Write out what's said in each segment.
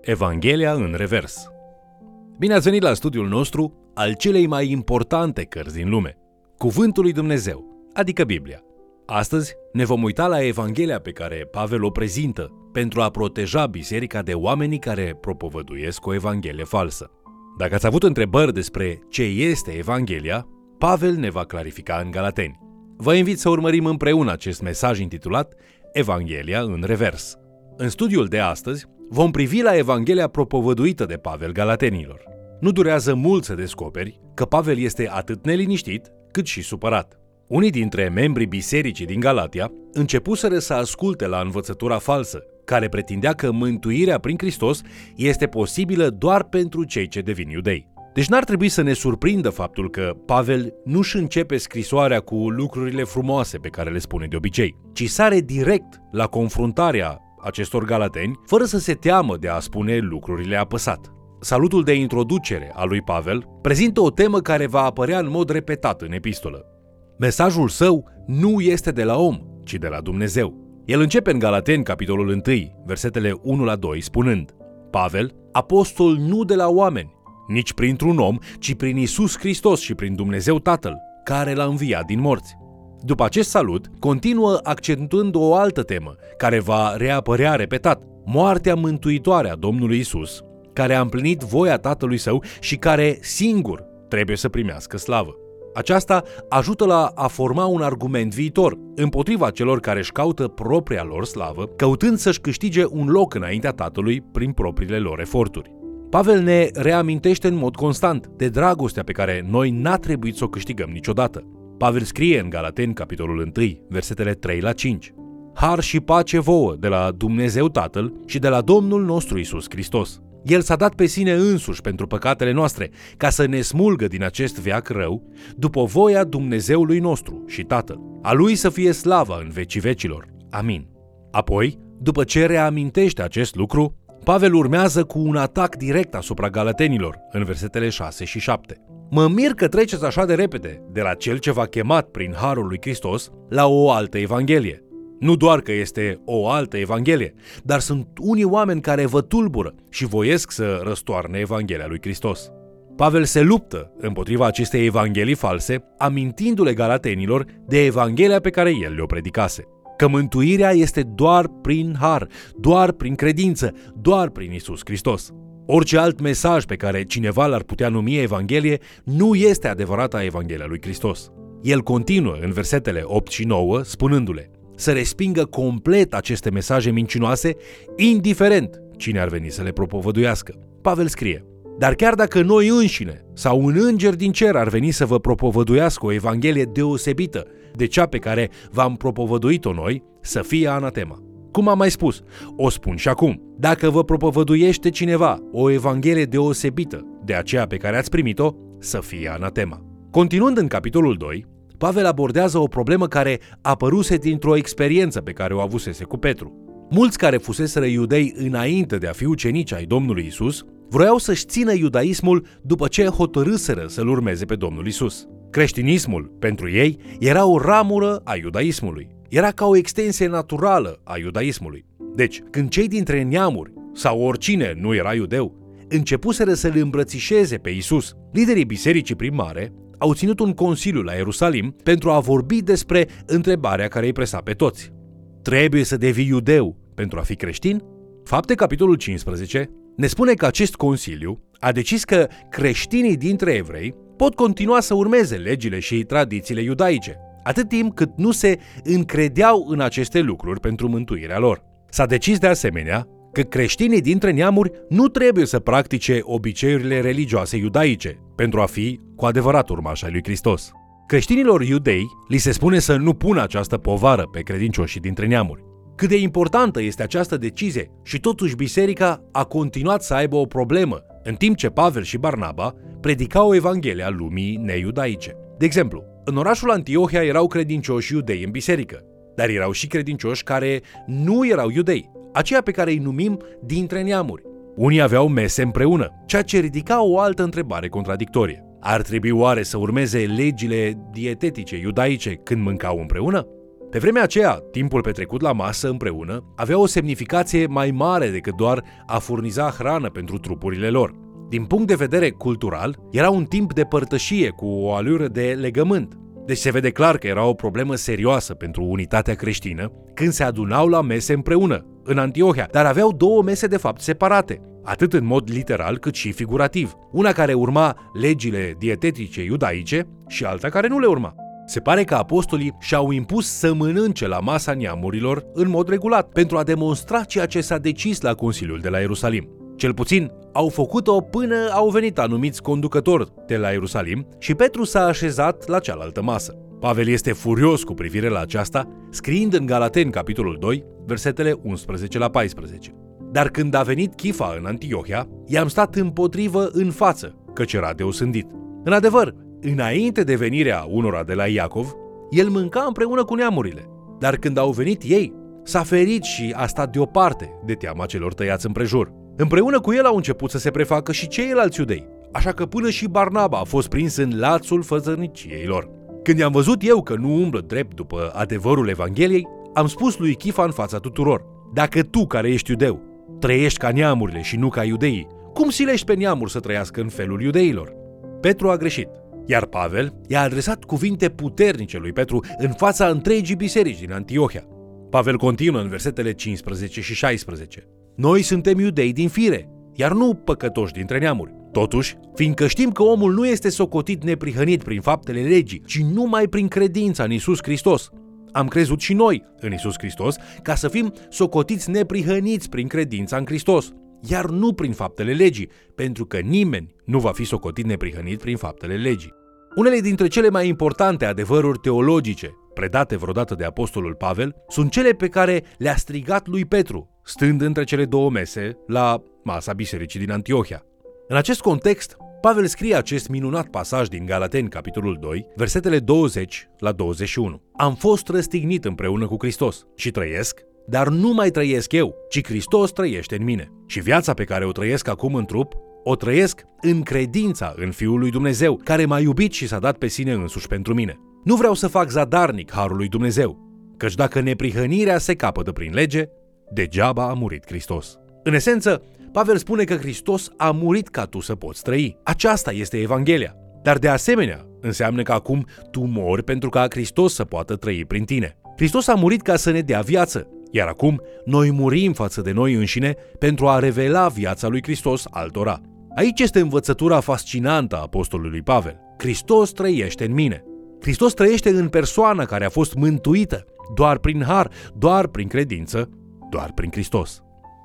Evanghelia în revers. Bine ați venit la studiul nostru al celei mai importante cărți din lume, Cuvântul lui Dumnezeu, adică Biblia. Astăzi ne vom uita la Evanghelia pe care Pavel o prezintă pentru a proteja biserica de oamenii care propovăduiesc o Evanghelie falsă. Dacă ați avut întrebări despre ce este Evanghelia, Pavel ne va clarifica în Galateni. Vă invit să urmărim împreună acest mesaj intitulat Evanghelia în revers. În studiul de astăzi vom privi la Evanghelia propovăduită de Pavel Galatenilor. Nu durează mult să descoperi că Pavel este atât neliniștit cât și supărat. Unii dintre membrii bisericii din Galatia începuseră să asculte la învățătura falsă, care pretindea că mântuirea prin Hristos este posibilă doar pentru cei ce devin iudei. Deci n-ar trebui să ne surprindă faptul că Pavel nu-și începe scrisoarea cu lucrurile frumoase pe care le spune de obicei, ci sare direct la confruntarea acestor galateni, fără să se teamă de a spune lucrurile apăsat. Salutul de introducere a lui Pavel prezintă o temă care va apărea în mod repetat în epistolă. Mesajul său nu este de la om, ci de la Dumnezeu. El începe în Galateni, capitolul 1, versetele 1 la 2, spunând Pavel, apostol nu de la oameni, nici printr-un om, ci prin Isus Hristos și prin Dumnezeu Tatăl, care l-a înviat din morți. După acest salut, continuă accentuând o altă temă, care va reapărea repetat, moartea mântuitoare a Domnului Isus, care a împlinit voia Tatălui Său și care, singur, trebuie să primească slavă. Aceasta ajută la a forma un argument viitor împotriva celor care își caută propria lor slavă, căutând să-și câștige un loc înaintea Tatălui prin propriile lor eforturi. Pavel ne reamintește în mod constant de dragostea pe care noi n-a trebuit să o câștigăm niciodată. Pavel scrie în Galateni, capitolul 1, versetele 3 la 5. Har și pace vouă de la Dumnezeu Tatăl și de la Domnul nostru Isus Hristos. El s-a dat pe sine însuși pentru păcatele noastre, ca să ne smulgă din acest veac rău, după voia Dumnezeului nostru și Tatăl. A Lui să fie slava în vecii vecilor. Amin. Apoi, după ce reamintește acest lucru, Pavel urmează cu un atac direct asupra galatenilor, în versetele 6 și 7. Mă mir că treceți așa de repede de la cel ce v-a chemat prin harul lui Hristos la o altă evanghelie. Nu doar că este o altă evanghelie, dar sunt unii oameni care vă tulbură și voiesc să răstoarne evanghelia lui Hristos. Pavel se luptă împotriva acestei evanghelii false, amintindu-le galatenilor de evanghelia pe care el le-o predicase. Că mântuirea este doar prin har, doar prin credință, doar prin Isus Hristos. Orice alt mesaj pe care cineva l-ar putea numi Evanghelie nu este adevărata Evanghelia lui Hristos. El continuă în versetele 8 și 9 spunându-le să respingă complet aceste mesaje mincinoase, indiferent cine ar veni să le propovăduiască. Pavel scrie, dar chiar dacă noi înșine sau un înger din cer ar veni să vă propovăduiască o evanghelie deosebită de cea pe care v-am propovăduit-o noi, să fie anatema. Cum am mai spus, o spun și acum. Dacă vă propovăduiește cineva o evanghelie deosebită de aceea pe care ați primit-o, să fie anatema. Continuând în capitolul 2, Pavel abordează o problemă care apăruse dintr-o experiență pe care o avusese cu Petru. Mulți care fuseseră iudei înainte de a fi ucenici ai Domnului Isus, vroiau să-și țină iudaismul după ce hotărâseră să-L urmeze pe Domnul Isus. Creștinismul, pentru ei, era o ramură a iudaismului. Era ca o extensie naturală a iudaismului. Deci, când cei dintre neamuri, sau oricine nu era iudeu, începuseră să-L îmbrățișeze pe Isus, liderii bisericii primare au ținut un consiliu la Ierusalim pentru a vorbi despre întrebarea care îi presa pe toți. Trebuie să devii iudeu pentru a fi creștin? Fapte, capitolul 15, ne spune că acest consiliu a decis că creștinii dintre evrei pot continua să urmeze legile și tradițiile iudaice, atât timp cât nu se încredeau în aceste lucruri pentru mântuirea lor. S-a decis de asemenea că creștinii dintre neamuri nu trebuie să practice obiceiurile religioase iudaice pentru a fi cu adevărat urmași ai lui Hristos. Creștinilor iudei li se spune să nu pună această povară pe credincioșii dintre neamuri. Cât de importantă este această decizie și totuși biserica a continuat să aibă o problemă, în timp ce Pavel și Barnaba predicau Evanghelia lumii neiudaice. De exemplu, în orașul Antiohia erau credincioși iudei în biserică, dar erau și credincioși care nu erau iudei, aceia pe care îi numim dintre neamuri. Unii aveau mese împreună, ceea ce ridica o altă întrebare contradictorie. Ar trebui oare să urmeze legile dietetice iudaice când mâncau împreună? Pe vremea aceea, timpul petrecut la masă împreună avea o semnificație mai mare decât doar a furniza hrană pentru trupurile lor. Din punct de vedere cultural, era un timp de părtășie cu o alură de legământ. Deci se vede clar că era o problemă serioasă pentru unitatea creștină când se adunau la mese împreună, în Antiohia, dar aveau două mese de fapt separate, atât în mod literal cât și figurativ. Una care urma legile dietetice iudaice și alta care nu le urma. Se pare că apostolii și-au impus să mănânce la masa neamurilor în mod regulat, pentru a demonstra ceea ce s-a decis la Consiliul de la Ierusalim. Cel puțin, au făcut-o până au venit anumiți conducători de la Ierusalim și Petru s-a așezat la cealaltă masă. Pavel este furios cu privire la aceasta, scriind în Galaten, capitolul 2, versetele 11 la 14. Dar când a venit Chifa în Antiohia, i-am stat împotrivă în față, căci era deosândit. În adevăr, înainte de venirea unora de la Iacov, el mânca împreună cu neamurile. Dar când au venit ei, s-a ferit și a stat deoparte de teama celor tăiați împrejur. Împreună cu el au început să se prefacă și ceilalți iudei, așa că până și Barnaba a fost prins în lațul făzărniciei lor. Când i-am văzut eu că nu umblă drept după adevărul Evangheliei, am spus lui Chifa în fața tuturor, dacă tu care ești iudeu, trăiești ca neamurile și nu ca iudeii, cum silești pe neamuri să trăiască în felul iudeilor? Petru a greșit, iar Pavel i-a adresat cuvinte puternice lui Petru în fața întregii biserici din Antiohia. Pavel continuă în versetele 15 și 16. Noi suntem iudei din fire, iar nu păcătoși dintre neamuri. Totuși, fiindcă știm că omul nu este socotit neprihănit prin faptele legii, ci numai prin credința în Isus Hristos, am crezut și noi în Isus Hristos ca să fim socotiți neprihăniți prin credința în Hristos, iar nu prin faptele legii, pentru că nimeni nu va fi socotit neprihănit prin faptele legii. Unele dintre cele mai importante adevăruri teologice predate vreodată de apostolul Pavel sunt cele pe care le-a strigat lui Petru, stând între cele două mese la masa bisericii din Antiohia. În acest context, Pavel scrie acest minunat pasaj din Galateni, capitolul 2, versetele 20 la 21. Am fost răstignit împreună cu Hristos și trăiesc, dar nu mai trăiesc eu, ci Hristos trăiește în mine. Și viața pe care o trăiesc acum în trup, o trăiesc în credința în Fiul lui Dumnezeu, care m-a iubit și s-a dat pe sine însuși pentru mine. Nu vreau să fac zadarnic harul lui Dumnezeu, căci dacă neprihănirea se capătă prin lege, degeaba a murit Hristos. În esență, Pavel spune că Hristos a murit ca tu să poți trăi. Aceasta este Evanghelia. Dar de asemenea, înseamnă că acum tu mori pentru ca Hristos să poată trăi prin tine. Hristos a murit ca să ne dea viață, iar acum noi murim față de noi înșine pentru a revela viața lui Hristos altora. Aici este învățătura fascinantă a apostolului Pavel. Hristos trăiește în mine. Hristos trăiește în persoana care a fost mântuită, doar prin har, doar prin credință, doar prin Hristos.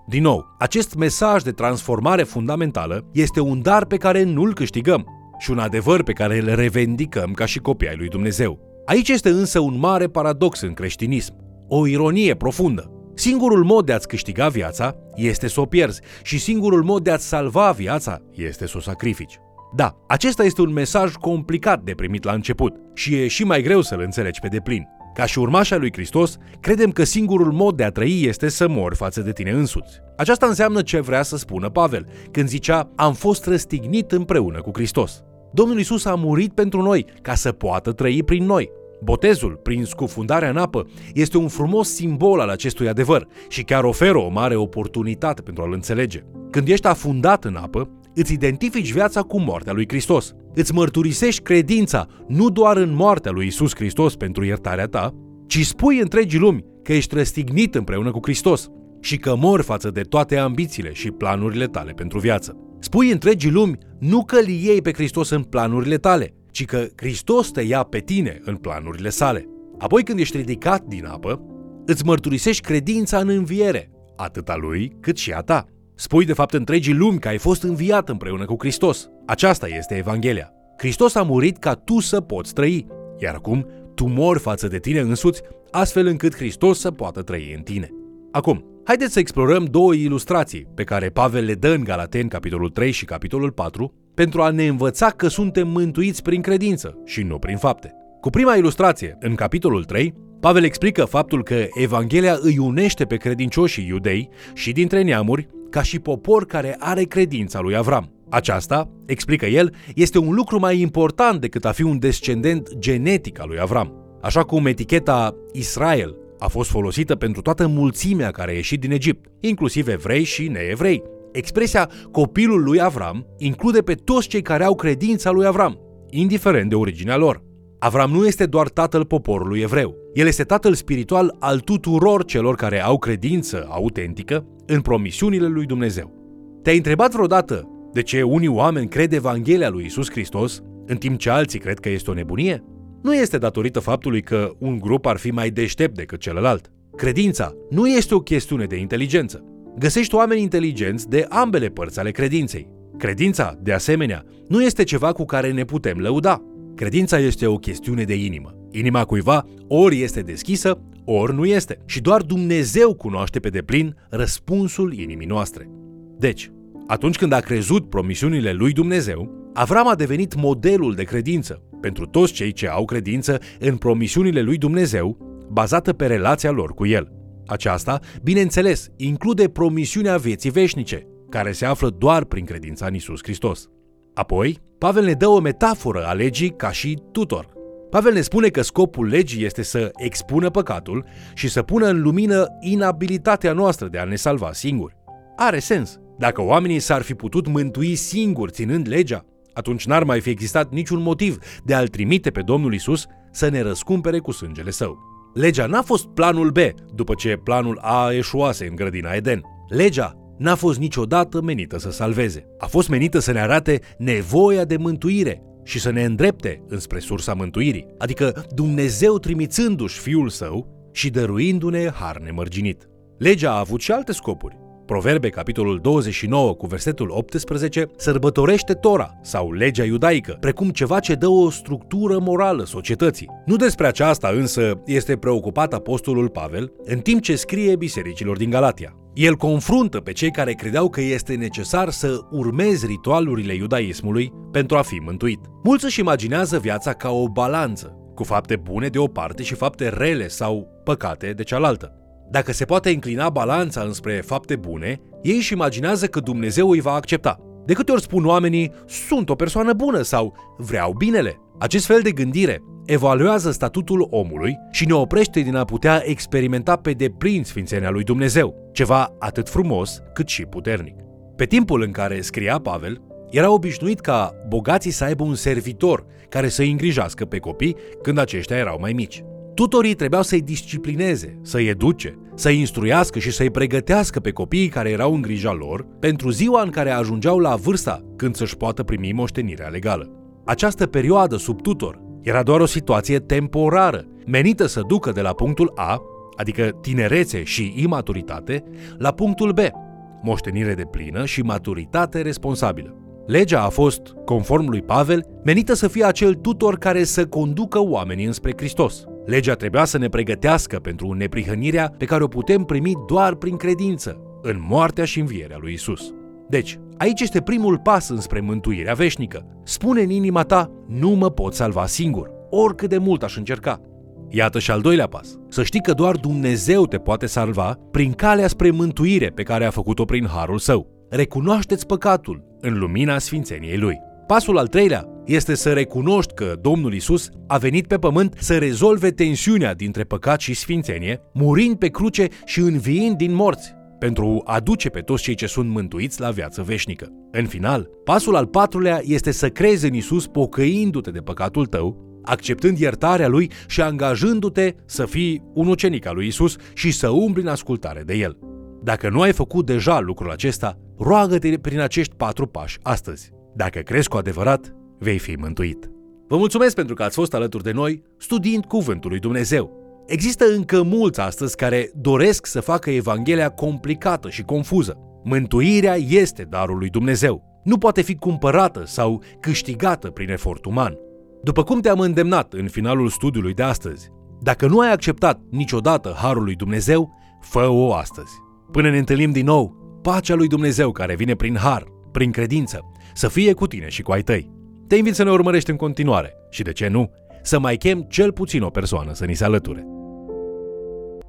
Din nou, acest mesaj de transformare fundamentală este un dar pe care nu-l câștigăm și un adevăr pe care îl revendicăm ca și copii ai lui Dumnezeu. Aici este însă un mare paradox în creștinism, o ironie profundă. Singurul mod de a-ți câștiga viața este să o pierzi și singurul mod de a-ți salva viața este să o sacrifici. Da, acesta este un mesaj complicat de primit la început și e și mai greu să-l înțelegi pe deplin. Ca și urmașa lui Hristos, credem că singurul mod de a trăi este să mori față de tine însuți. Aceasta înseamnă ce vrea să spună Pavel, când zicea, am fost răstignit împreună cu Hristos. Domnul Isus a murit pentru noi, ca să poată trăi prin noi. Botezul, prin scufundarea în apă, este un frumos simbol al acestui adevăr și chiar oferă o mare oportunitate pentru a-l înțelege. Când ești afundat în apă, îți identifici viața cu moartea lui Hristos. Îți mărturisești credința nu doar în moartea lui Isus Hristos pentru iertarea ta, ci spui întregii lumi că ești răstignit împreună cu Hristos și că mori față de toate ambițiile și planurile tale pentru viață. Spui întregii lumi nu că îl iei pe Hristos în planurile tale, ci că Hristos te ia pe tine în planurile sale. Apoi când ești ridicat din apă, îți mărturisești credința în înviere, atât a lui cât și a ta. Spui de fapt întregii lumi că ai fost înviat împreună cu Hristos. Aceasta este Evanghelia. Hristos a murit ca tu să poți trăi, iar acum tu mori față de tine însuți, astfel încât Hristos să poată trăi în tine. Acum, haideți să explorăm două ilustrații pe care Pavel le dă în Galaten, capitolul 3 și capitolul 4, pentru a ne învăța că suntem mântuiți prin credință și nu prin fapte. Cu prima ilustrație, în capitolul 3, Pavel explică faptul că Evanghelia îi unește pe credincioșii iudei și dintre neamuri ca și popor care are credința lui Avram. Aceasta, explică el, este un lucru mai important decât a fi un descendent genetic al lui Avram. Așa cum eticheta Israel a fost folosită pentru toată mulțimea care a ieșit din Egipt, inclusiv evrei și neevrei. Expresia copilul lui Avram include pe toți cei care au credința lui Avram, indiferent de originea lor. Avram nu este doar tatăl poporului evreu. El este tatăl spiritual al tuturor celor care au credință autentică în promisiunile lui Dumnezeu. Te-ai întrebat vreodată de ce unii oameni cred Evanghelia lui Isus Hristos, în timp ce alții cred că este o nebunie? Nu este datorită faptului că un grup ar fi mai deștept decât celălalt. Credința nu este o chestiune de inteligență. Găsești oameni inteligenți de ambele părți ale credinței. Credința, de asemenea, nu este ceva cu care ne putem lăuda. Credința este o chestiune de inimă. Inima cuiva ori este deschisă, ori nu este. Și doar Dumnezeu cunoaște pe deplin răspunsul inimii noastre. Deci, atunci când a crezut promisiunile lui Dumnezeu, Avram a devenit modelul de credință pentru toți cei ce au credință în promisiunile lui Dumnezeu, bazată pe relația lor cu el. Aceasta, bineînțeles, include promisiunea vieții veșnice, care se află doar prin credința în Isus Hristos. Apoi, Pavel ne dă o metaforă a legii ca și tutor. Pavel ne spune că scopul legii este să expună păcatul și să pună în lumină inabilitatea noastră de a ne salva singuri. Are sens. Dacă oamenii s-ar fi putut mântui singuri ținând legea, atunci n-ar mai fi existat niciun motiv de a-L trimite pe Domnul Isus să ne răscumpere cu sângele său. Legea n-a fost planul B după ce planul A eșuase în grădina Eden. Legea n-a fost niciodată menită să salveze. A fost menită să ne arate nevoia de mântuire și să ne îndrepte înspre sursa mântuirii, adică Dumnezeu trimițându-și Fiul Său și dăruindu-ne har nemărginit. Legea a avut și alte scopuri. Proverbe, capitolul 29, cu versetul 18, sărbătorește Tora sau legea iudaică, precum ceva ce dă o structură morală societății. Nu despre aceasta însă este preocupat apostolul Pavel în timp ce scrie bisericilor din Galatia. El confruntă pe cei care credeau că este necesar să urmezi ritualurile iudaismului pentru a fi mântuit. Mulți își imaginează viața ca o balanță, cu fapte bune de o parte și fapte rele sau păcate de cealaltă. Dacă se poate înclina balanța înspre fapte bune, ei își imaginează că Dumnezeu îi va accepta. De câte ori spun oamenii, sunt o persoană bună sau vreau binele. Acest fel de gândire evaluează statutul omului și ne oprește din a putea experimenta pe deplin sfințenia lui Dumnezeu, ceva atât frumos cât și puternic. Pe timpul în care scria Pavel, era obișnuit ca bogații să aibă un servitor care să îi îngrijească pe copii când aceștia erau mai mici. Tutorii trebuiau să-i disciplineze, să-i educe, să-i instruiască și să-i pregătească pe copiii care erau în grija lor pentru ziua în care ajungeau la vârsta când să-și poată primi moștenirea legală. Această perioadă sub tutor era doar o situație temporară, menită să ducă de la punctul A, adică tinerețe și imaturitate, la punctul B, moștenire de plină și maturitate responsabilă. Legea a fost, conform lui Pavel, menită să fie acel tutor care să conducă oamenii înspre Hristos. Legea trebuia să ne pregătească pentru neprihănirea pe care o putem primi doar prin credință, în moartea și învierea lui Isus. Deci, aici este primul pas înspre mântuirea veșnică. Spune în inima ta, nu mă pot salva singur, oricât de mult aș încerca. Iată și al doilea pas. Să știi că doar Dumnezeu te poate salva prin calea spre mântuire pe care a făcut-o prin harul său. Recunoașteți păcatul în lumina sfințeniei lui. Pasul al treilea este să recunoști că Domnul Isus a venit pe pământ să rezolve tensiunea dintre păcat și sfințenie, murind pe cruce și înviind din morți, pentru a aduce pe toți cei ce sunt mântuiți la viață veșnică. În final, pasul al patrulea este să crezi în Isus pocăindu-te de păcatul tău, acceptând iertarea lui și angajându-te să fii un ucenic al lui Isus și să umbli în ascultare de el. Dacă nu ai făcut deja lucrul acesta, roagă-te prin acești patru pași astăzi. Dacă crezi cu adevărat, vei fi mântuit. Vă mulțumesc pentru că ați fost alături de noi studiind Cuvântul lui Dumnezeu. Există încă mulți astăzi care doresc să facă Evanghelia complicată și confuză. Mântuirea este darul lui Dumnezeu. Nu poate fi cumpărată sau câștigată prin efort uman. După cum te-am îndemnat în finalul studiului de astăzi, dacă nu ai acceptat niciodată harul lui Dumnezeu, fă-o astăzi. Până ne întâlnim din nou, pacea lui Dumnezeu care vine prin har, prin credință, să fie cu tine și cu ai tăi. Te invit să ne urmărești în continuare și, de ce nu, să mai chem cel puțin o persoană să ni se alăture.